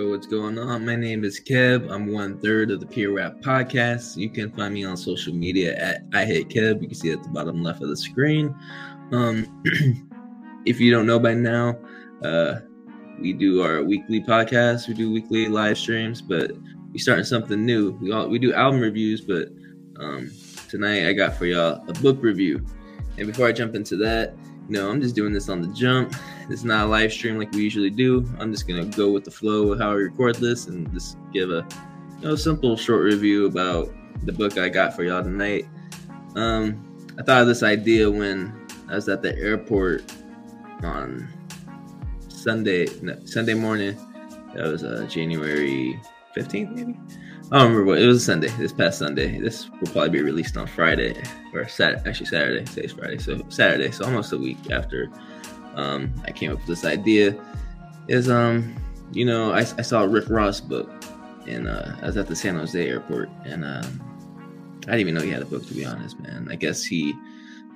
Yo, what's going on? My name is Kev. I'm one third of the Peer Rap Podcast. You can find me on social media at I Hate Kev. You can see at the bottom left of the screen. Um, if you don't know by now, uh, we do our weekly podcast. We do weekly live streams, but we starting something new. We all we do album reviews, but um, tonight I got for y'all a book review. And before I jump into that, know, I'm just doing this on the jump. It's not a live stream like we usually do. I'm just gonna go with the flow of how I record this and just give a you know simple short review about the book I got for y'all tonight. Um, I thought of this idea when I was at the airport on Sunday no, Sunday morning. That was uh, January 15th, maybe. I don't remember what it was Sunday. This past Sunday. This will probably be released on Friday or Saturday. Actually, Saturday. Today's Friday, so Saturday. So almost a week after um, I came up with this idea. Is um, you know, I, I saw Rick Ross book, and uh, I was at the San Jose airport, and um, I didn't even know he had a book to be honest, man. I guess he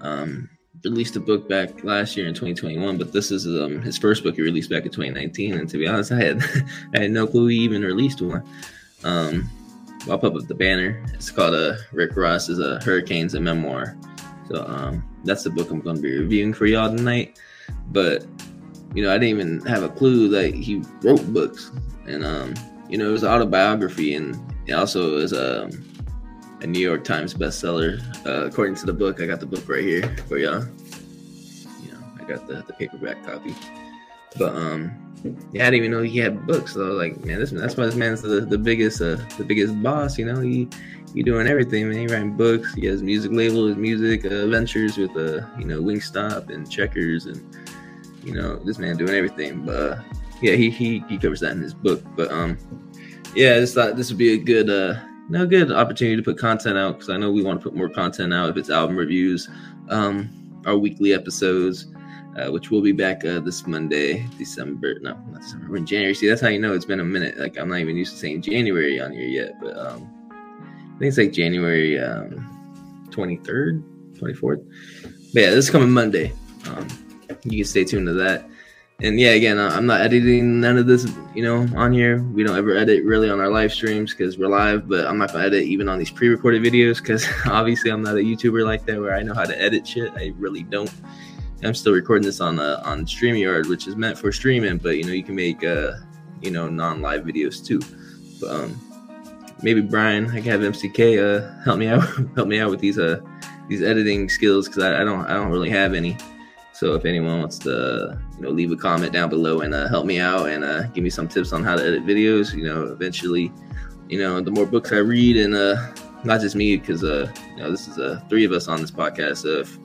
um released a book back last year in 2021, but this is um, his first book he released back in 2019. And to be honest, I had I had no clue he even released one. Um, I'll put up the banner. It's called uh, Rick Ross is a Hurricanes a Memoir. So um, that's the book I'm going to be reviewing for y'all tonight. But you know, I didn't even have a clue that he wrote books, and um, you know, it was autobiography, and it also is a, um, a New York Times bestseller. Uh, according to the book, I got the book right here for y'all. You know, I got the, the paperback copy. But um, yeah, I didn't even know he had books. So like, man, this that's why this man's the, the biggest uh, the biggest boss. You know, he he doing everything, man. He writing books. He has music label, his music uh, ventures with uh you know Wingstop and Checkers, and you know this man doing everything. But uh, yeah, he he he covers that in his book. But um, yeah, I just thought this would be a good uh no good opportunity to put content out because I know we want to put more content out if it's album reviews, um, our weekly episodes uh, which will be back uh, this Monday, December. No, not December. We're in January. See, that's how you know it's been a minute. Like I'm not even used to saying January on here yet, but um, I think it's like January um, 23rd, 24th. But yeah, this is coming Monday. Um, you can stay tuned to that. And yeah, again, I'm not editing none of this, you know, on here. We don't ever edit really on our live streams because we're live, but I'm not gonna edit even on these pre-recorded videos because obviously I'm not a YouTuber like that where I know how to edit shit. I really don't. I'm still recording this on uh, on StreamYard, which is meant for streaming, but you know you can make uh, you know non-live videos too. But um, maybe Brian, I can have MCK uh, help me out help me out with these uh these editing skills because I, I, don't I don't really have any. So if anyone wants to you know leave a comment down below and uh, help me out and uh, give me some tips on how to edit videos, you know eventually, you know the more books I read and uh not just me because uh you know this is uh three of us on this podcast. So if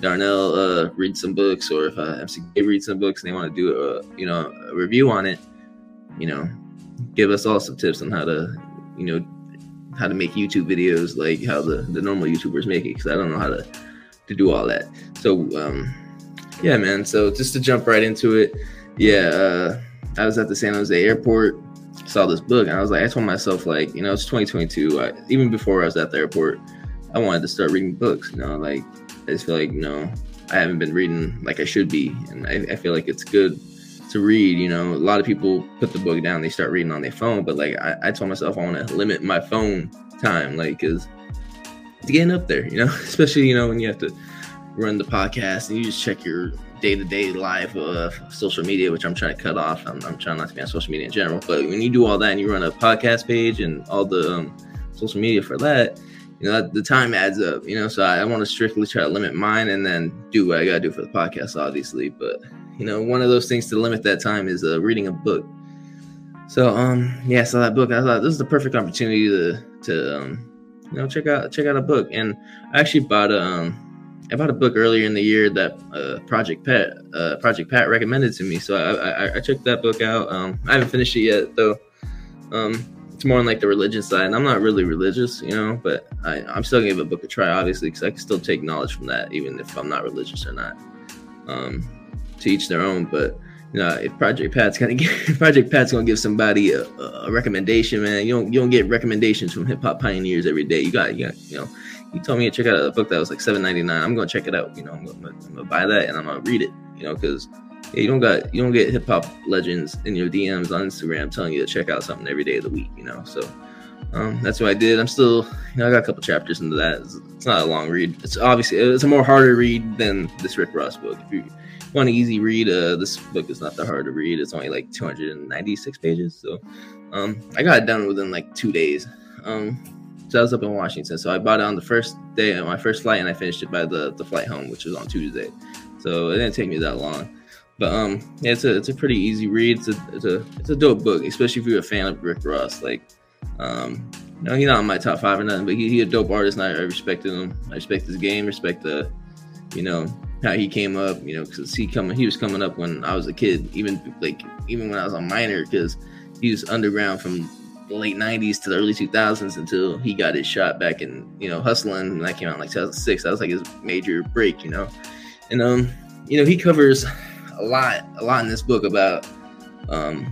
Darnell uh, reads some books, or if uh, MCK reads some books and they want to do a you know a review on it, you know, give us all some tips on how to you know how to make YouTube videos like how the the normal YouTubers make it because I don't know how to to do all that. So um, yeah, man. So just to jump right into it, yeah, uh, I was at the San Jose airport, saw this book, and I was like, I told myself like, you know, it's 2022. I, even before I was at the airport, I wanted to start reading books. You know, like I just feel like know I haven't been reading like I should be, and I, I feel like it's good to read. You know, a lot of people put the book down, they start reading on their phone, but like I, I told myself I want to limit my phone time, like because it's getting up there. You know, especially you know when you have to run the podcast and you just check your day-to-day life of social media which i'm trying to cut off I'm, I'm, trying not to be on social media in general but when you do all that and you run a podcast page and all the um, social media for that you know, the time adds up, you know, so I, I want to strictly try to limit mine and then do what I got to do for the podcast, obviously. But, you know, one of those things to limit that time is uh, reading a book. So, um, yeah, so that book, I thought this is the perfect opportunity to, to, um, you know, check out, check out a book. And I actually bought a, um, I bought a book earlier in the year that uh, Project Pat, uh, Project Pat recommended to me. So I, I, I checked that book out. Um, I haven't finished it yet though. Um, it's more on like the religion side. And I'm not really religious, you know, but I, I'm still gonna give a book a try, obviously, because I can still take knowledge from that, even if I'm not religious or not. Um, to each their own. But you know, if Project Pat's gonna give Project Pat's gonna give somebody a, a, recommendation, man, you don't you don't get recommendations from hip hop pioneers every day. You got you got you know. You told me to check out a book that was like seven ninety nine. I'm gonna check it out. You know, I'm gonna, I'm gonna buy that and I'm gonna read it. You know, because yeah, you don't got you don't get hip hop legends in your DMs on Instagram telling you to check out something every day of the week, you know. So um, that's what I did. I'm still, you know, I got a couple chapters into that. It's, it's, not a long read. It's obviously it's a more harder read than this Rick Ross book. If you want an easy read, uh, this book is not that hard to read. It's only like 296 pages, so um, I got it done within like two days. Um, so I was up in Washington, so I bought it on the first day of my first flight, and I finished it by the the flight home, which was on Tuesday. So it didn't take me that long. But um, yeah, it's a it's a pretty easy read. It's a it's a it's a dope book, especially if you're a fan of Rick Ross. Like, um, you know, he's not in my top five or nothing, but he, he a dope artist, and I, I respected him. I respect his game, respect the, you know, how he came up. You know, because he coming, he was coming up when I was a kid, even like even when I was a minor, because he was underground from the late 90s to the early 2000s until he got his shot back in you know hustling and that came out in like 2006 that was like his major break you know and um you know he covers a lot, a lot in this book about, um,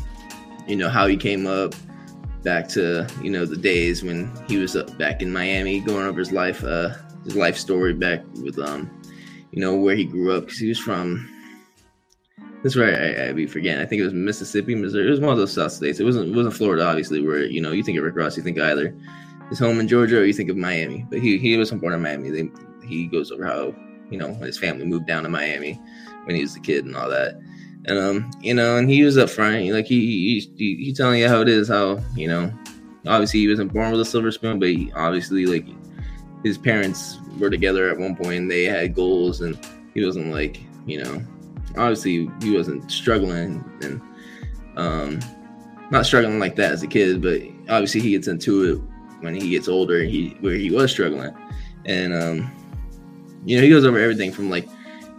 you know, how he came up back to, you know, the days when he was up back in Miami, going over his life, uh, his life story back with, um, you know, where he grew up because he was from. That's right. I, I be forgetting. I think it was Mississippi, Missouri. It was one of those South states. It wasn't. It wasn't Florida, obviously. Where you know you think of Rick Ross, you think either his home in Georgia or you think of Miami. But he he was born in Miami. They, he goes over how you know his family moved down to Miami when he was a kid and all that. And um, you know, and he was up front, like he he, he, he telling you how it is, how you know, obviously he wasn't born with a silver spoon, but he, obviously like his parents were together at one point and they had goals, and he wasn't like you know, obviously he wasn't struggling and um, not struggling like that as a kid, but obviously he gets into it when he gets older. He where he was struggling, and um, you know, he goes over everything from like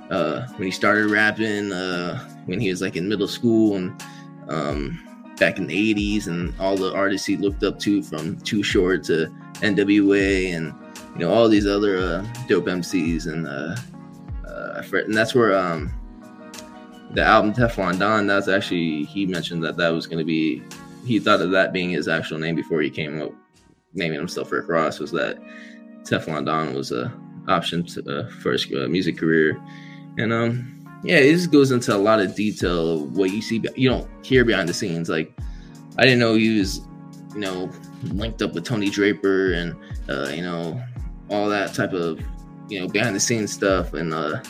uh, when he started rapping, uh, when he was like in middle school and um, back in the 80s, and all the artists he looked up to from Too Short to NWA and you know all these other uh, dope MCs and uh, uh, and that's where um, the album Teflon Don. That's actually he mentioned that that was going to be he thought of that being his actual name before he came up naming himself Rick Ross. Was that Teflon Don was a option to, uh, for his uh, music career and um, yeah, it just goes into a lot of detail of what you see. You don't hear behind the scenes. Like, I didn't know he was, you know, linked up with Tony Draper and uh, you know, all that type of, you know, behind the scenes stuff. And uh,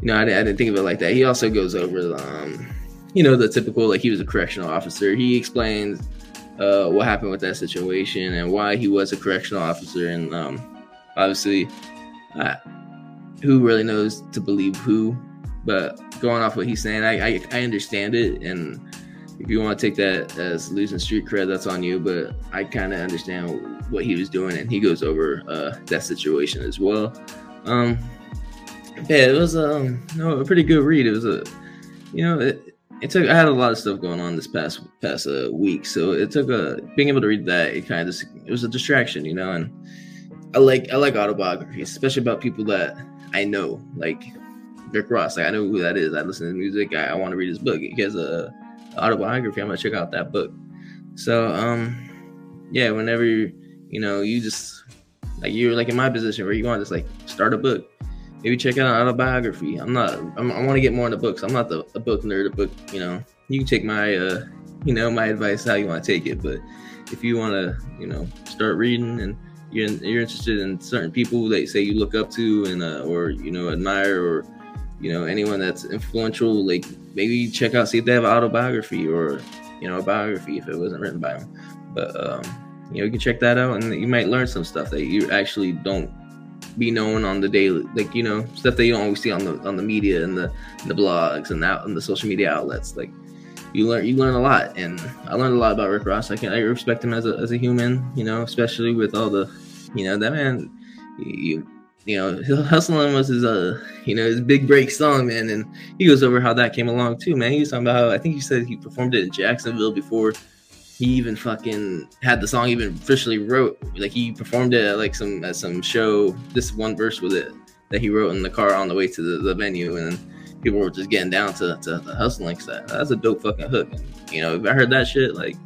you know, I, I didn't think of it like that. He also goes over, um, you know, the typical like he was a correctional officer. He explains uh, what happened with that situation and why he was a correctional officer. And um, obviously, I, who really knows to believe who? But going off what he's saying, I, I, I understand it, and if you want to take that as losing street cred, that's on you. But I kind of understand what he was doing, and he goes over uh, that situation as well. Um, yeah, it was um, no, a pretty good read. It was a, you know, it, it took. I had a lot of stuff going on this past past uh, week, so it took a being able to read that. It kind of just it was a distraction, you know, and I like I like autobiographies, especially about people that I know, like Rick Ross. Like I know who that is. I listen to music. I, I want to read his book. He has a autobiography. I'm gonna check out that book. So um, yeah, whenever you know you just like you're like in my position where you want to just like start a book, maybe check out an autobiography. I'm not. I'm, i want to get more into books. I'm not the a book nerd. A book, you know. You can take my uh, you know, my advice how you want to take it, but if you want to, you know, start reading and you're you're interested in certain people that say you look up to and uh, or you know admire or you know anyone that's influential like maybe check out see if they have an autobiography or you know a biography if it wasn't written by them but um you know you can check that out and you might learn some stuff that you actually don't be known on the daily like you know stuff that you don't always see on the on the media and the the blogs and out and the social media outlets like you learn you learn a lot and i learned a lot about rick ross. I can i respect him as a, as a human you know especially with all the you know that man you you know hustling was his uh you know his big break song man and he goes over how that came along too man. He was talking about how i think he said he performed it in jacksonville before he even fucking had the song even officially wrote. Like he performed it at like some at some show this one verse with it that he wrote in the car on the way to the, the venue and people were just getting down to, to the hustling stuff. That's a dope fucking hook. You know, if I heard that shit, like,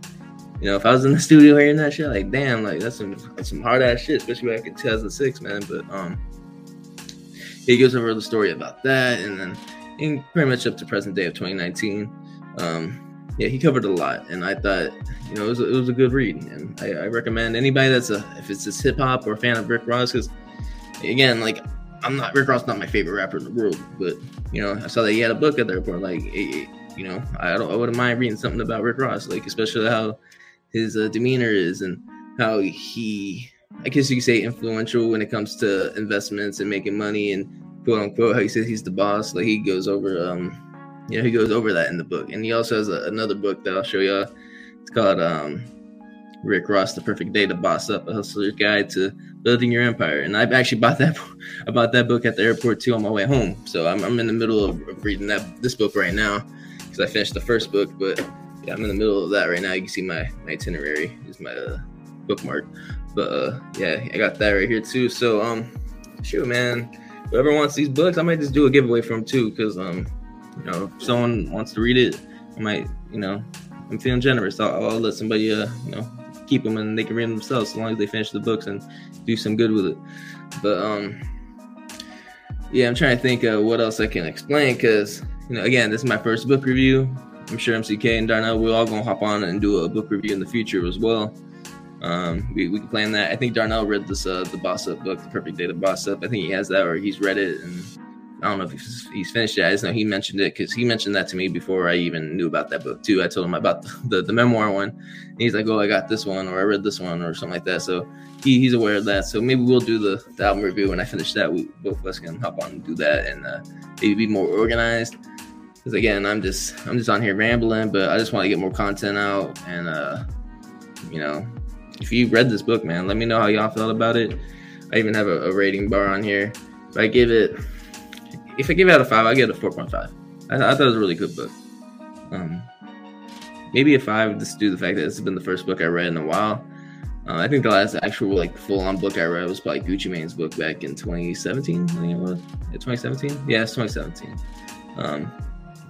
you know, if I was in the studio hearing that shit, like, damn, like that's some that's some hard ass shit, especially back in 2006, man. But um, he goes over the story about that, and then and pretty much up to present day of 2019. Um, yeah, he covered a lot, and I thought you know it was a, it was a good read, and I, I recommend anybody that's a if it's just hip hop or a fan of Rick Ross because again like I'm not Rick Ross not my favorite rapper in the world, but you know I saw that he had a book at the airport like you know I don't I wouldn't mind reading something about Rick Ross like especially how his uh, demeanor is and how he I guess you could say influential when it comes to investments and making money and quote unquote how he says he's the boss like he goes over um you know, he goes over that in the book. And he also has a, another book that I'll show y'all. It's called um, Rick Ross: The Perfect Day to Boss Up: A Hustler's Guide to Building Your Empire. And I've actually bought that I bought that book at the airport too on my way home. So I'm, I'm in the middle of, of reading that this book right now because I finished the first book, but yeah, I'm in the middle of that right now. You can see my, my itinerary is my uh, bookmark. But uh, yeah, I got that right here too. So um, shoot, man, whoever wants these books, I might just do a giveaway for them too because um you know, if someone wants to read it, I might, you know, I'm feeling generous. I'll, I'll let somebody, uh, you know, keep them and they can read them themselves as long as they finish the books and do some good with it. But um, yeah, I'm trying to think of what else I can explain because you know, again, this is my first book review. I'm sure MCK and Darnell we're all gonna hop on and do a book review in the future as well. Um, we, we can plan that. I think Darnell read this uh, the Boss Up book, The Perfect Day to Boss Up. I think he has that or he's read it and I don't know if he's, he's finished it. I just know he mentioned it because he mentioned that to me before I even knew about that book too. I told him about the, the, the memoir one. And he's like, "Oh, I got this one, or I read this one, or something like that." So he, he's aware of that. So maybe we'll do the, the album review when I finish that. We both of us can hop on and do that, and uh, maybe be more organized. Because again, I'm just I'm just on here rambling, but I just want to get more content out. And uh, you know, if you read this book, man, let me know how y'all felt about it. I even have a, a rating bar on here. If I give it if I give it out of five, I get a four point five. I, I, thought it was a really good book. Um, maybe a five just due to the fact that this has been the first book I read in a while. Uh, I think the last actual like full on book I read was probably Gucci Mane's book back in 2017. I think it was. Yeah, 2017. Yeah, it's 2017. Um,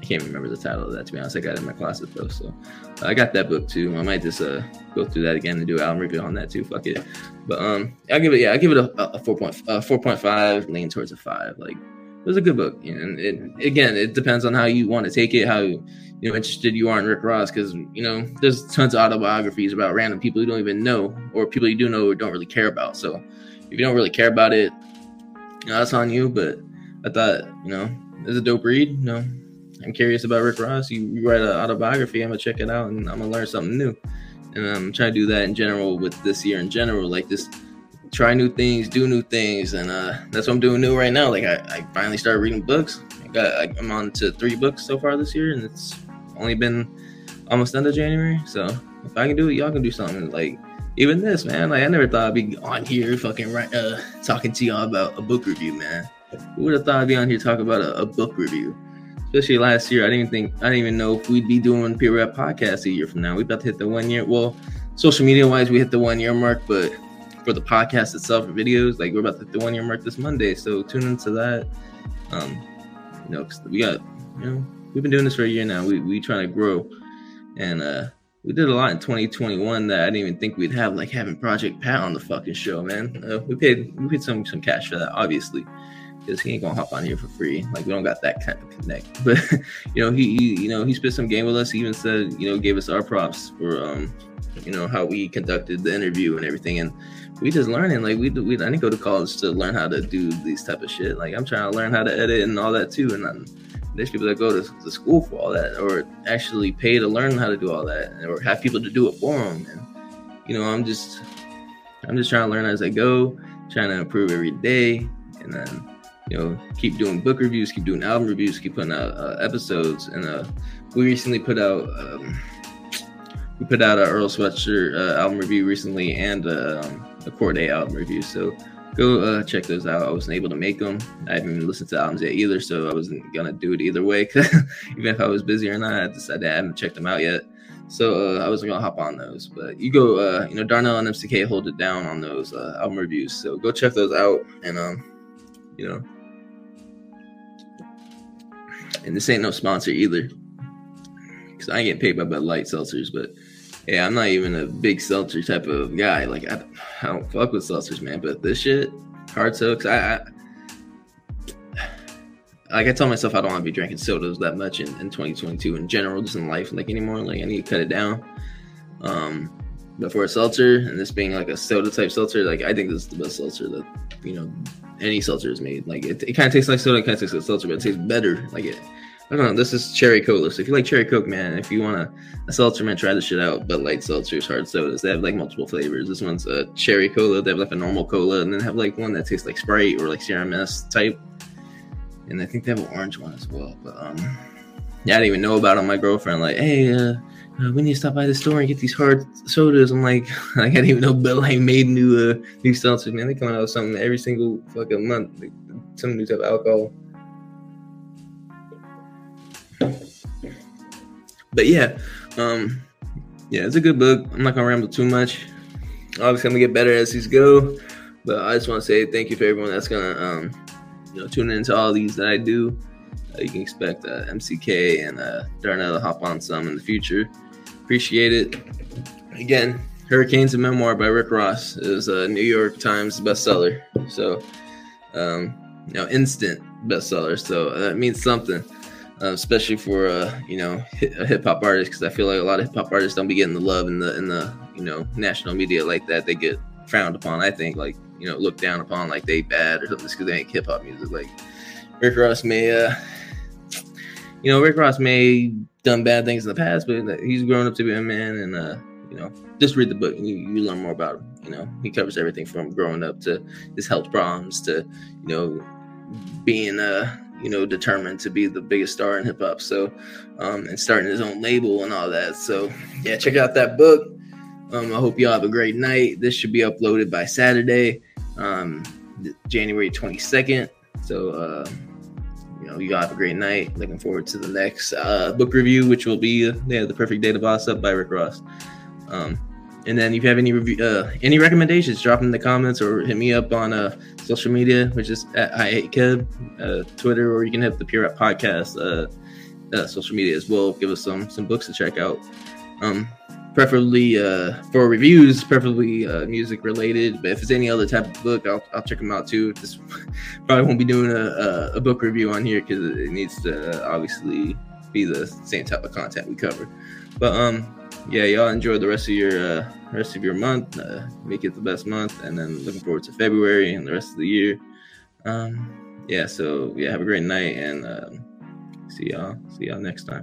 I can't remember the title of that to be honest. I got it in my closet though, so I got that book too. I might just uh, go through that again and do an album review on that too. Fuck it. But um, I give it yeah, I give it a, a four point uh, four point five, lean towards a five. Like it was a good book. And it, again, it depends on how you want to take it, how you know interested you are in Rick Ross, because you know there's tons of autobiographies about random people you don't even know, or people you do know or don't really care about. So if you don't really care about it, you know, that's on you. But I thought, you know, it's a dope read. You know, I'm curious about Rick Ross. You, you write an autobiography, I'm gonna check it out and I'm gonna learn something new. And um, I'm trying to do that in general with this year in general, like this try new things, do new things, and uh, that's what I'm doing new right now. Like I, I finally started reading books. I got I'm on to three books so far this year, and it's only been almost end of January. So if I can do it, y'all can do something. Like even this, man. Like I never thought I'd be on here fucking right, uh, talking to y'all about a book review, man. Who would have thought I'd be on here talking about a, a, book review? Especially last year, I didn't even think I didn't even know if we'd be doing peer rap podcast a year from now. We about to hit the one year. Well, social media wise, we hit the one year mark, but for the podcast itself, videos. Like we're about to hit the one year mark this Monday, so tune into that. Um, you know, we got you know we've been doing this for a year now. We we trying to grow, and uh, we did a lot in 2021 that I didn't even think we'd have, like having Project Pat on the fucking show, man. Uh, we paid we paid some some cash for that, obviously, because he ain't gonna hop on here for free. Like we don't got that kind of connect. But you know, he, he you know he spit some game with us. He even said you know gave us our props for um you know how we conducted the interview and everything and we just learning. Like we, we I didn't go to college to learn how to do these type of shit. Like I'm trying to learn how to edit and all that too. And I'm, there's people that go to, to school for all that, or actually pay to learn how to do all that, or have people to do it for them. And you know, I'm just I'm just trying to learn as I go, trying to improve every day, and then you know keep doing book reviews, keep doing album reviews, keep putting out uh, episodes. And uh, we recently put out. Um, we put out an Earl Sweatshirt uh, album review recently and um, a Cordae album review. So go uh, check those out. I wasn't able to make them. I haven't even listened to albums yet either, so I wasn't gonna do it either way. Even if I was busy or not, I decided I haven't checked them out yet. So uh, I wasn't gonna hop on those. But you go, uh, you know, Darnell and MCK hold it down on those album reviews. So go check those out, and um, you know, and this ain't no sponsor either, because I ain't getting paid by Bud Light seltzers, but yeah, I'm not even a big seltzer type of guy. Like I, I don't fuck with seltzers, man. But this shit, hard sodas, I, I, like I tell myself I don't want to be drinking sodas that much in, in 2022 in general, just in life, like anymore. Like I need to cut it down. Um, but for a seltzer and this being like a soda type seltzer, like I think this is the best seltzer that you know any seltzer is made. Like it, it kind of tastes like soda, it kind of tastes like seltzer, but it tastes better. Like it, I don't know. This is cherry cola. So if you like cherry coke, man, if you want a, a seltzer, man, try this shit out. But like seltzers, hard sodas, they have like multiple flavors. This one's a cherry cola. They have like a normal cola, and then have like one that tastes like Sprite or like Sierra Mist type. And I think they have an orange one as well. But um, yeah, I didn't even know about it. My girlfriend like, hey, uh, uh, we need to stop by the store and get these hard sodas. I'm like, I didn't even know Bud Light made new uh, new seltzers. Man, they come out with something every single fucking month, like, some new type of alcohol. But yeah, um, yeah, it's a good book. I'm not gonna ramble too much. Obviously, I'm gonna get better as these go. But I just want to say thank you for everyone that's gonna, um, you know, tune into all these that I do. Uh, you can expect uh, MCK and uh, Darnell to hop on some in the future. Appreciate it. Again, Hurricanes, a memoir by Rick Ross is a New York Times bestseller. So, um, you know, instant bestseller. So that means something, uh, especially for uh, you know a hip hop artist, because I feel like a lot of hip hop artists don't be getting the love in the in the you know national media like that. They get frowned upon. I think like you know looked down upon like they bad or something because they ain't hip hop music. Like Rick Ross may uh, you know, Rick Ross may done bad things in the past, but he's grown up to be a man, and uh, you know, just read the book and you, you learn more about him. You know, he covers everything from growing up to his health problems to you know being uh you know determined to be the biggest star in hip hop. So, um, and starting his own label and all that. So yeah, check out that book. Um, I hope y'all have a great night. This should be uploaded by Saturday, um, January 22nd. So. Uh, you know, you all have a great night. Looking forward to the next uh, book review, which will be uh, yeah, the Perfect Day to Boss Up by Rick Ross. Um, and then if you have any review, uh, any recommendations, drop them in the comments or hit me up on uh, social media, which is at I hate Kev, uh, Twitter, or you can hit the Pure Rap Podcast uh, uh, social media as well. Give us some some books to check out. Um, preferably uh, for reviews, preferably uh, music related. But if it's any other type of book, I'll, I'll check them out too. This probably won't be doing a, a, a book review on here because it needs to obviously be the same type of content we cover. But um, yeah, y'all enjoy the rest of your uh, rest of your month. Uh, make it the best month, and then looking forward to February and the rest of the year. Um, yeah, so yeah, have a great night, and um, see y'all. See y'all next time.